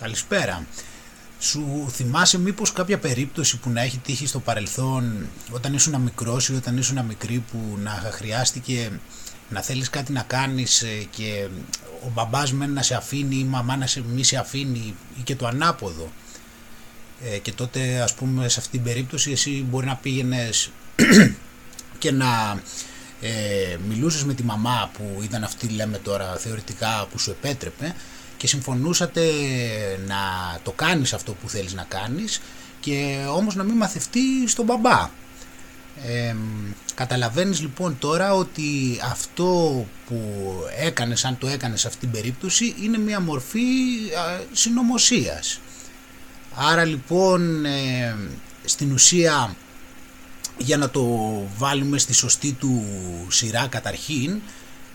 Καλησπέρα. Σου θυμάσαι μήπως κάποια περίπτωση που να έχει τύχει στο παρελθόν όταν ήσουν μικρός ή όταν ήσουν μικρή που να χρειάστηκε να θέλεις κάτι να κάνεις ε, και ο μπαμπάς μεν να σε αφήνει ή η μαμά να σε, μη σε αφήνει ή και το ανάποδο ε, και τότε ας πούμε σε αυτή την περίπτωση εσύ μπορεί να πήγαινες και να ε, μιλούσες με τη μαμά που ήταν αυτή λέμε τώρα θεωρητικά που σου επέτρεπε και συμφωνούσατε να το κάνεις αυτό που θέλεις να κάνεις και όμως να μην μαθευτεί στον μπαμπά. Ε, καταλαβαίνεις λοιπόν τώρα ότι αυτό που έκανες, αν το έκανες σε αυτή την περίπτωση, είναι μια μορφή α, συνωμοσίας. Άρα λοιπόν ε, στην ουσία για να το βάλουμε στη σωστή του σειρά καταρχήν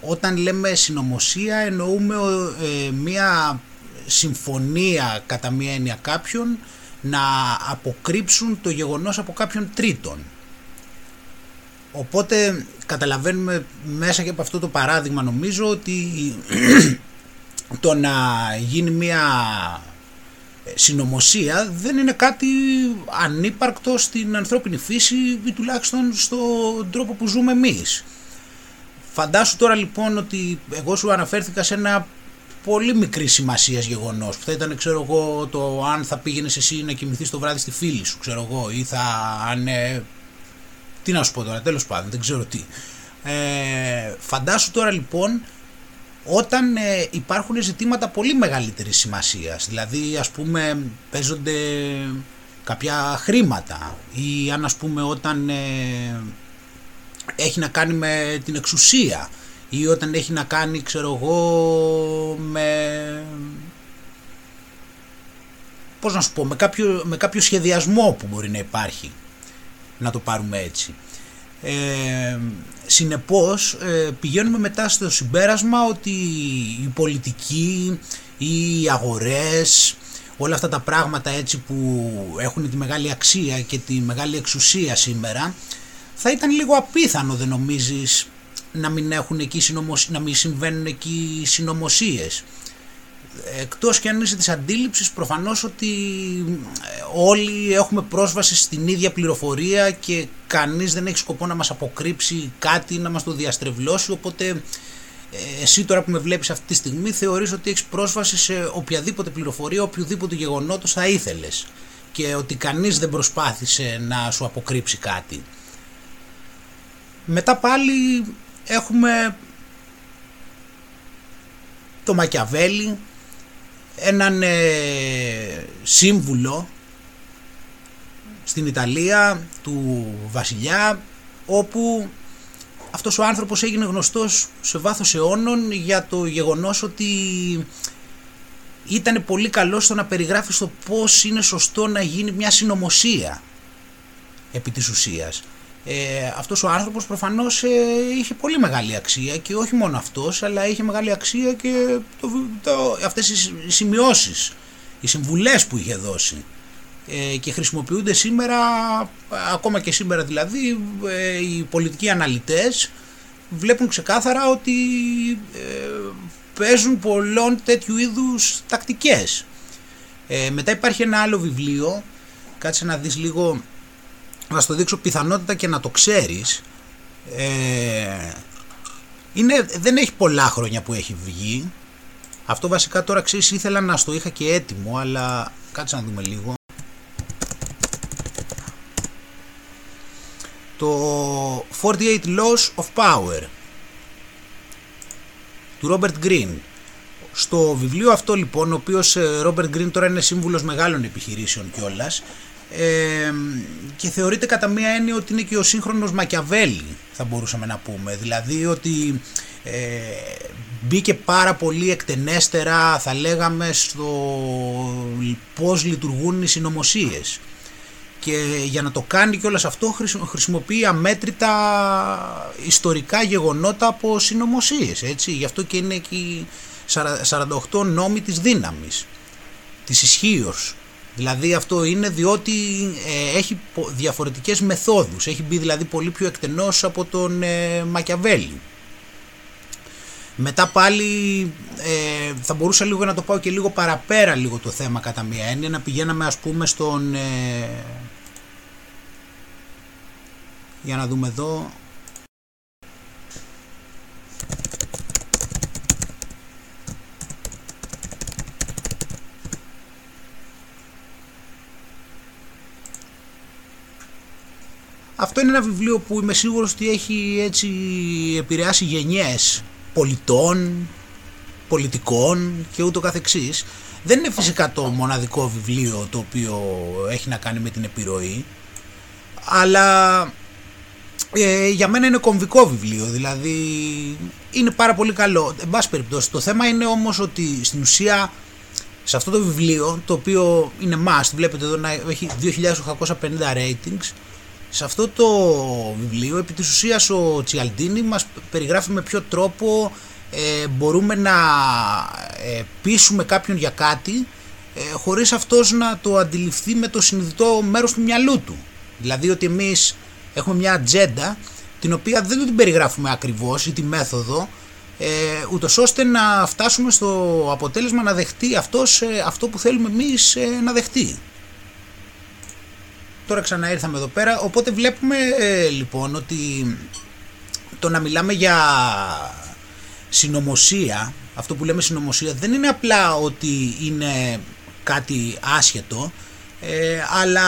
όταν λέμε συνωμοσία εννοούμε ε, μία συμφωνία κατά μία έννοια κάποιων να αποκρύψουν το γεγονός από κάποιον τρίτον. Οπότε καταλαβαίνουμε μέσα και από αυτό το παράδειγμα νομίζω ότι το να γίνει μία συνωμοσία δεν είναι κάτι ανύπαρκτο στην ανθρώπινη φύση ή τουλάχιστον στον τρόπο που ζούμε εμείς. Φαντάσου τώρα λοιπόν ότι εγώ σου αναφέρθηκα σε ένα πολύ μικρή σημασία γεγονός που θα ήταν, ξέρω εγώ, το αν θα πήγαινες εσύ να κοιμηθείς το βράδυ στη φίλη σου, ξέρω εγώ, ή θα. Αν, ε, τι να σου πω τώρα, τέλος πάντων, δεν ξέρω τι. Ε, φαντάσου τώρα λοιπόν όταν ε, υπάρχουν ζητήματα πολύ μεγαλύτερης σημασίας. Δηλαδή, ας πούμε, παίζονται κάποια χρήματα ή αν ας πούμε όταν ε, έχει να κάνει με την εξουσία ή όταν έχει να κάνει ξέρω εγώ με πώς να σου πω με κάποιο, με κάποιο σχεδιασμό που μπορεί να υπάρχει να το πάρουμε έτσι. Ε, συνεπώς ε, πηγαίνουμε μετά στο συμπέρασμα ότι η πολιτική ή οι αγορές όλα αυτά τα πράγματα έτσι που έχουν τη μεγάλη αξία και τη μεγάλη εξουσία σήμερα θα ήταν λίγο απίθανο δεν νομίζεις να μην, έχουν εκεί συνωμοσ... να μην συμβαίνουν εκεί συνωμοσίες εκτός και αν είσαι της αντίληψης προφανώς ότι ε, όλοι έχουμε πρόσβαση στην ίδια πληροφορία και κανείς δεν έχει σκοπό να μας αποκρύψει κάτι να μας το διαστρεβλώσει οπότε ε, εσύ τώρα που με βλέπεις αυτή τη στιγμή θεωρείς ότι έχεις πρόσβαση σε οποιαδήποτε πληροφορία, οποιοδήποτε γεγονότος θα ήθελες και ότι κανείς δεν προσπάθησε να σου αποκρύψει κάτι. Μετά πάλι έχουμε το Μακιαβέλη, έναν ε, σύμβουλο στην Ιταλία του βασιλιά όπου αυτός ο άνθρωπος έγινε γνωστός σε βάθος αιώνων για το γεγονός ότι ήταν πολύ καλός στο να περιγράφει στο πώς είναι σωστό να γίνει μια συνωμοσία επί της ουσίας ε, αυτός ο άνθρωπος προφανώς ε, είχε πολύ μεγάλη αξία και όχι μόνο αυτός αλλά είχε μεγάλη αξία και το, το, αυτές οι σημειώσεις, οι συμβουλές που είχε δώσει ε, και χρησιμοποιούνται σήμερα, ακόμα και σήμερα δηλαδή, ε, οι πολιτικοί αναλυτές βλέπουν ξεκάθαρα ότι ε, παίζουν πολλών τέτοιου είδους τακτικές. μετά υπάρχει ένα άλλο βιβλίο, κάτσε να δεις λίγο να στο δείξω πιθανότητα και να το ξέρεις ε, είναι, δεν έχει πολλά χρόνια που έχει βγει. Αυτό βασικά τώρα ξέρεις ήθελα να στο είχα και έτοιμο αλλά κάτσε να δούμε λίγο. Το 48 Laws of Power του Robert Greene. Στο βιβλίο αυτό λοιπόν ο οποίος ε, Robert Greene τώρα είναι σύμβουλος μεγάλων επιχειρήσεων κιόλας ε, και θεωρείται κατά μία έννοια ότι είναι και ο σύγχρονος Μακιαβέλη θα μπορούσαμε να πούμε. Δηλαδή ότι ε, μπήκε πάρα πολύ εκτενέστερα θα λέγαμε στο πως λειτουργούν οι συνωμοσίες. Και για να το κάνει και όλο αυτό χρησιμοποιεί αμέτρητα ιστορικά γεγονότα από συνωμοσίες έτσι. Γι' αυτό και είναι και 48 νόμοι της δύναμης της ισχύως Δηλαδή αυτό είναι διότι ε, έχει διαφορετικές μεθόδους. Έχει μπει δηλαδή πολύ πιο εκτενώς από τον ε, Μακιαβέλη. Μετά πάλι ε, θα μπορούσα λίγο να το πάω και λίγο παραπέρα λίγο το θέμα κατά μία έννοια, να πηγαίναμε ας πούμε στον... Ε, για να δούμε εδώ... Αυτό είναι ένα βιβλίο που είμαι σίγουρος ότι έχει έτσι επηρεάσει γενιές πολιτών, πολιτικών και ούτω καθεξής. Δεν είναι φυσικά το μοναδικό βιβλίο το οποίο έχει να κάνει με την επιρροή, αλλά ε, για μένα είναι κομβικό βιβλίο, δηλαδή είναι πάρα πολύ καλό. Εν πάση περιπτώσει, το θέμα είναι όμως ότι στην ουσία σε αυτό το βιβλίο, το οποίο είναι must, βλέπετε εδώ να έχει 2.850 ratings, σε αυτό το βιβλίο επί της ουσίας ο Τσιαλντίνη μας περιγράφει με ποιο τρόπο ε, μπορούμε να ε, πείσουμε κάποιον για κάτι ε, χωρίς αυτός να το αντιληφθεί με το συνειδητό μέρος του μυαλού του. Δηλαδή ότι εμείς έχουμε μια ατζέντα την οποία δεν την περιγράφουμε ακριβώς ή τη μέθοδο ε, ούτως ώστε να φτάσουμε στο αποτέλεσμα να δεχτεί αυτός, ε, αυτό που θέλουμε εμείς ε, να δεχτεί. Τώρα ξανά ήρθαμε εδώ πέρα, οπότε βλέπουμε λοιπόν ότι το να μιλάμε για συνωμοσία, αυτό που λέμε συνωμοσία δεν είναι απλά ότι είναι κάτι άσχετο, ε, αλλά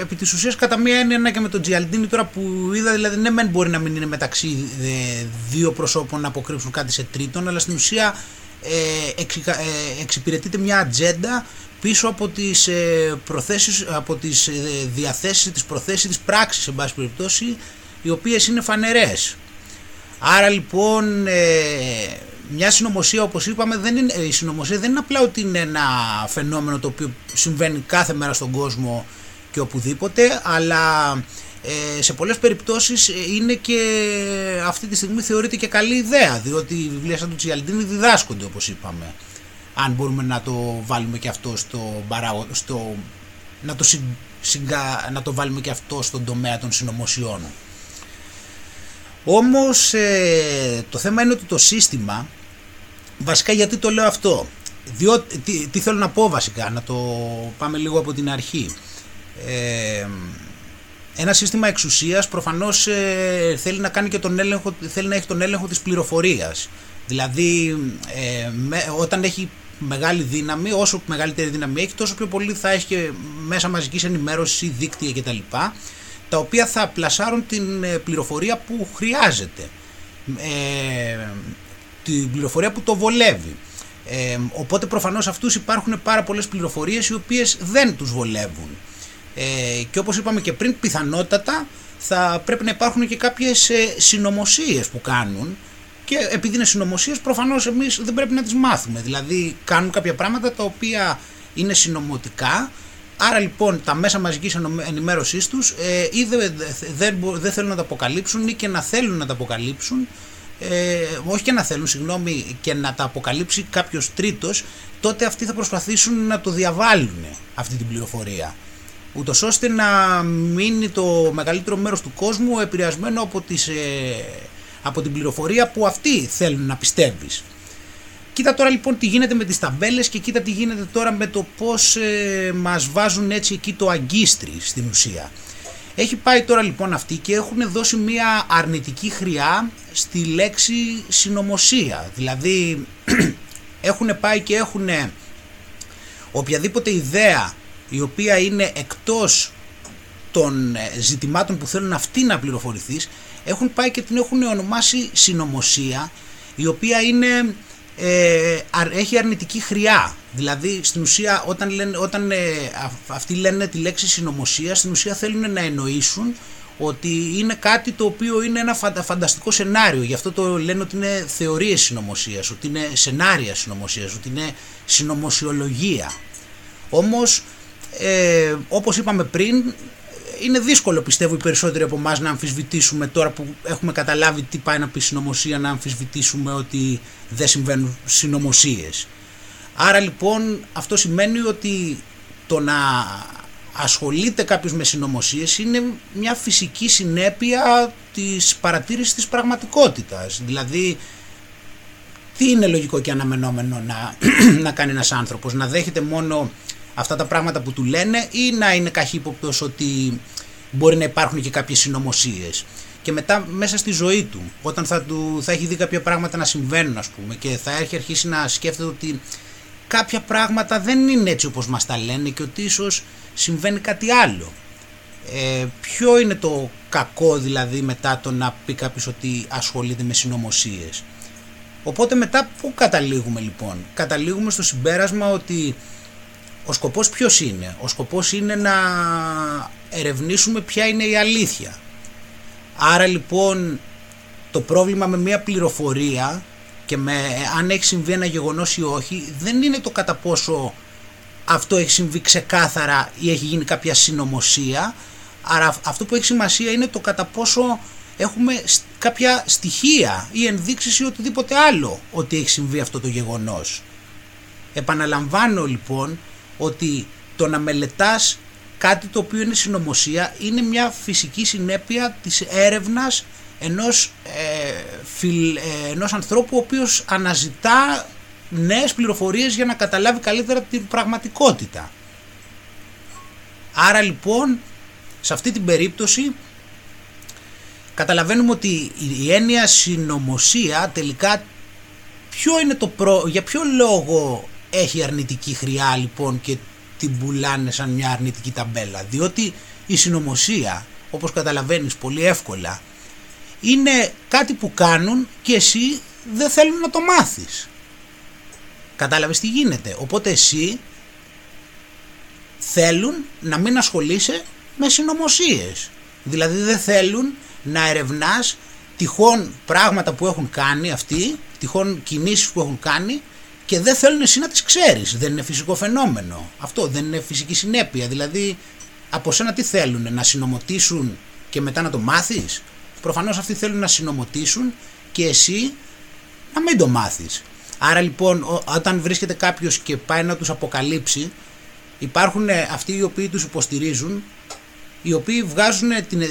επί της ουσίας κατά μία έννοια και με τον Τζιαλντίνη τώρα που είδα δηλαδή ναι μεν μπορεί να μην είναι μεταξύ ε, δύο προσώπων να αποκρύψουν κάτι σε τρίτον αλλά στην ουσία ε, ε εξυπηρετείται μια ατζέντα πίσω από τις ε, προθέσεις, από τις διαθέσεις, τις προθέσεις της πράξης εν πάση περιπτώσει οι οποίες είναι φανερές. Άρα λοιπόν μια συνωμοσία όπως είπαμε δεν είναι, η συνωμοσία δεν είναι απλά ότι είναι ένα φαινόμενο το οποίο συμβαίνει κάθε μέρα στον κόσμο και οπουδήποτε αλλά ε, σε πολλές περιπτώσεις είναι και αυτή τη στιγμή θεωρείται και καλή ιδέα διότι οι βιβλία σαν του Τσιαλντίνη διδάσκονται όπως είπαμε αν μπορούμε να το βάλουμε και αυτό στο, στο να, το συγκα, να το βάλουμε και αυτό στον τομέα των συνωμοσιών. Όμως ε, το θέμα είναι ότι το σύστημα, βασικά γιατί το λέω αυτό, διότι, τι, θέλω να πω βασικά, να το πάμε λίγο από την αρχή. Ε, ένα σύστημα εξουσίας προφανώς ε, θέλει να κάνει και τον έλεγχο, θέλει να έχει τον έλεγχο της πληροφορίας. Δηλαδή όταν έχει μεγάλη δύναμη, όσο μεγαλύτερη δύναμη έχει τόσο πιο πολύ θα έχει και μέσα μαζικής ενημέρωσης, δίκτυα κτλ τα οποία θα πλασάρουν την ε, πληροφορία που χρειάζεται, ε, την πληροφορία που το βολεύει. Ε, οπότε προφανώς αυτούς υπάρχουν πάρα πολλές πληροφορίες οι οποίες δεν τους βολεύουν. Ε, και όπως είπαμε και πριν, πιθανότατα θα πρέπει να υπάρχουν και κάποιες ε, συνωμοσίες που κάνουν και επειδή είναι συνωμοσίες προφανώς εμείς δεν πρέπει να τις μάθουμε. Δηλαδή κάνουν κάποια πράγματα τα οποία είναι συνωμοτικά Άρα λοιπόν τα μέσα μαζικής ενημέρωσής τους ε, ή δεν, δεν, δεν θέλουν να τα αποκαλύψουν ή και να θέλουν να τα αποκαλύψουν ε, όχι και να θέλουν, συγγνώμη, και να τα αποκαλύψει κάποιος τρίτος, τότε αυτοί θα προσπαθήσουν να το διαβάλουν αυτή την πληροφορία. Ούτως ώστε να μείνει το μεγαλύτερο μέρος του κόσμου επηρεασμένο από, τις, ε, από την πληροφορία που αυτοί θέλουν να πιστεύεις. Κοίτα τώρα λοιπόν τι γίνεται με τις ταμπέλες και κοίτα τι γίνεται τώρα με το πώς ε, μας βάζουν έτσι εκεί το αγκίστρι στην ουσία. Έχει πάει τώρα λοιπόν αυτή και έχουν δώσει μια αρνητική χρειά στη λέξη συνωμοσία. Δηλαδή έχουν πάει και έχουν οποιαδήποτε ιδέα η οποία είναι εκτός των ε, ζητημάτων που θέλουν αυτοί να πληροφορηθείς έχουν πάει και την έχουν ονομάσει συνωμοσία η οποία είναι ε, έχει αρνητική χρειά. Δηλαδή στην ουσία όταν, λένε, όταν ε, αυτοί λένε τη λέξη συνωμοσία στην ουσία θέλουν να εννοήσουν ότι είναι κάτι το οποίο είναι ένα φανταστικό σενάριο. Γι' αυτό το λένε ότι είναι θεωρίες συνωμοσίας, ότι είναι σενάρια συνωμοσίας, ότι είναι συνωμοσιολογία. Όμως ε, όπως είπαμε πριν είναι δύσκολο πιστεύω οι περισσότεροι από εμάς να αμφισβητήσουμε τώρα που έχουμε καταλάβει τι πάει να πει συνωμοσία να αμφισβητήσουμε ότι δεν συμβαίνουν συνωμοσίες. Άρα λοιπόν αυτό σημαίνει ότι το να ασχολείται κάποιος με συνωμοσίες είναι μια φυσική συνέπεια της παρατήρησης της πραγματικότητας. Δηλαδή τι είναι λογικό και αναμενόμενο να, να κάνει ένας άνθρωπος, να δέχεται μόνο αυτά τα πράγματα που του λένε ή να είναι καχύποπτος ότι μπορεί να υπάρχουν και κάποιες συνωμοσίες. Και μετά μέσα στη ζωή του, όταν θα, του, θα έχει δει κάποια πράγματα να συμβαίνουν ας πούμε και θα έχει αρχίσει να σκέφτεται ότι κάποια πράγματα δεν είναι έτσι όπως μας τα λένε και ότι ίσως συμβαίνει κάτι άλλο. Ε, ποιο είναι το κακό δηλαδή μετά το να πει κάποιος ότι ασχολείται με συνωμοσίες. Οπότε μετά πού καταλήγουμε λοιπόν; Καταλήγουμε στο συμπέρασμα ότι ο σκοπός ποιος είναι; Ο σκοπός είναι να ερευνήσουμε ποια είναι η αλήθεια. Άρα λοιπόν το πρόβλημα με μια πληροφορία και με αν έχει συμβεί ένα γεγονός ή όχι δεν είναι το κατά πόσο αυτό έχει συμβεί ξεκάθαρα ή έχει γίνει κάποια συνωμοσία Άρα αυτό που έχει σημασία είναι το κατά πόσο έχουμε κάποια στοιχεία ή ενδείξεις ή οτιδήποτε άλλο ότι έχει συμβεί αυτό το γεγονός. Επαναλαμβάνω λοιπόν ότι το να μελετάς κάτι το οποίο είναι συνωμοσία είναι μια φυσική συνέπεια της έρευνας ενός, ε, φιλ, ε, ενός ανθρώπου ο οποίος αναζητά νέες πληροφορίες για να καταλάβει καλύτερα την πραγματικότητα. Άρα λοιπόν σε αυτή την περίπτωση καταλαβαίνουμε ότι η έννοια συνωμοσία τελικά ποιο είναι το προ... για ποιο λόγο έχει αρνητική χρειά λοιπόν και την πουλάνε σαν μια αρνητική ταμπέλα διότι η συνωμοσία όπως καταλαβαίνεις πολύ εύκολα είναι κάτι που κάνουν και εσύ δεν θέλουν να το μάθεις κατάλαβες τι γίνεται; Οπότε εσύ θέλουν να μην ασχολείσαι με συνωμοσίες. Δηλαδή δεν θέλουν να ερευνάς τυχόν πράγματα που έχουν κάνει αυτοί, τυχόν κινήσεις που έχουν κάνει και δεν θέλουν εσύ να τις ξέρεις. Δεν είναι φυσικό φαινόμενο. Αυτό δεν είναι φυσική συνέπεια. Δηλαδή από σένα τι θέλουν, να συνομωτήσουν και μετά να το μάθεις; Προφανώς αυτοί θέλουν να συνομωτήσουν και εσύ να μην το μάθεις. Άρα λοιπόν όταν βρίσκεται κάποιος και πάει να τους αποκαλύψει υπάρχουν αυτοί οι οποίοι τους υποστηρίζουν οι οποίοι βγάζουν την, ε,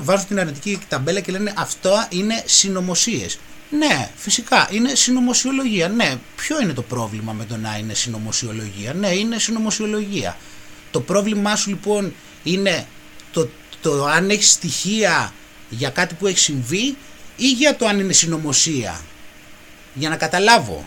βάζουν την αρνητική ταμπέλα και λένε αυτό είναι συνωμοσίες. Ναι, φυσικά είναι συνωμοσιολογία. Ναι, ποιο είναι το πρόβλημα με το να είναι συνωμοσιολογία; Ναι, είναι συνωμοσιολογία. Το πρόβλημά σου λοιπόν είναι το, το αν έχεις στοιχεία για κάτι που έχει συμβεί ή για το αν είναι συνωμοσία. Για να καταλάβω.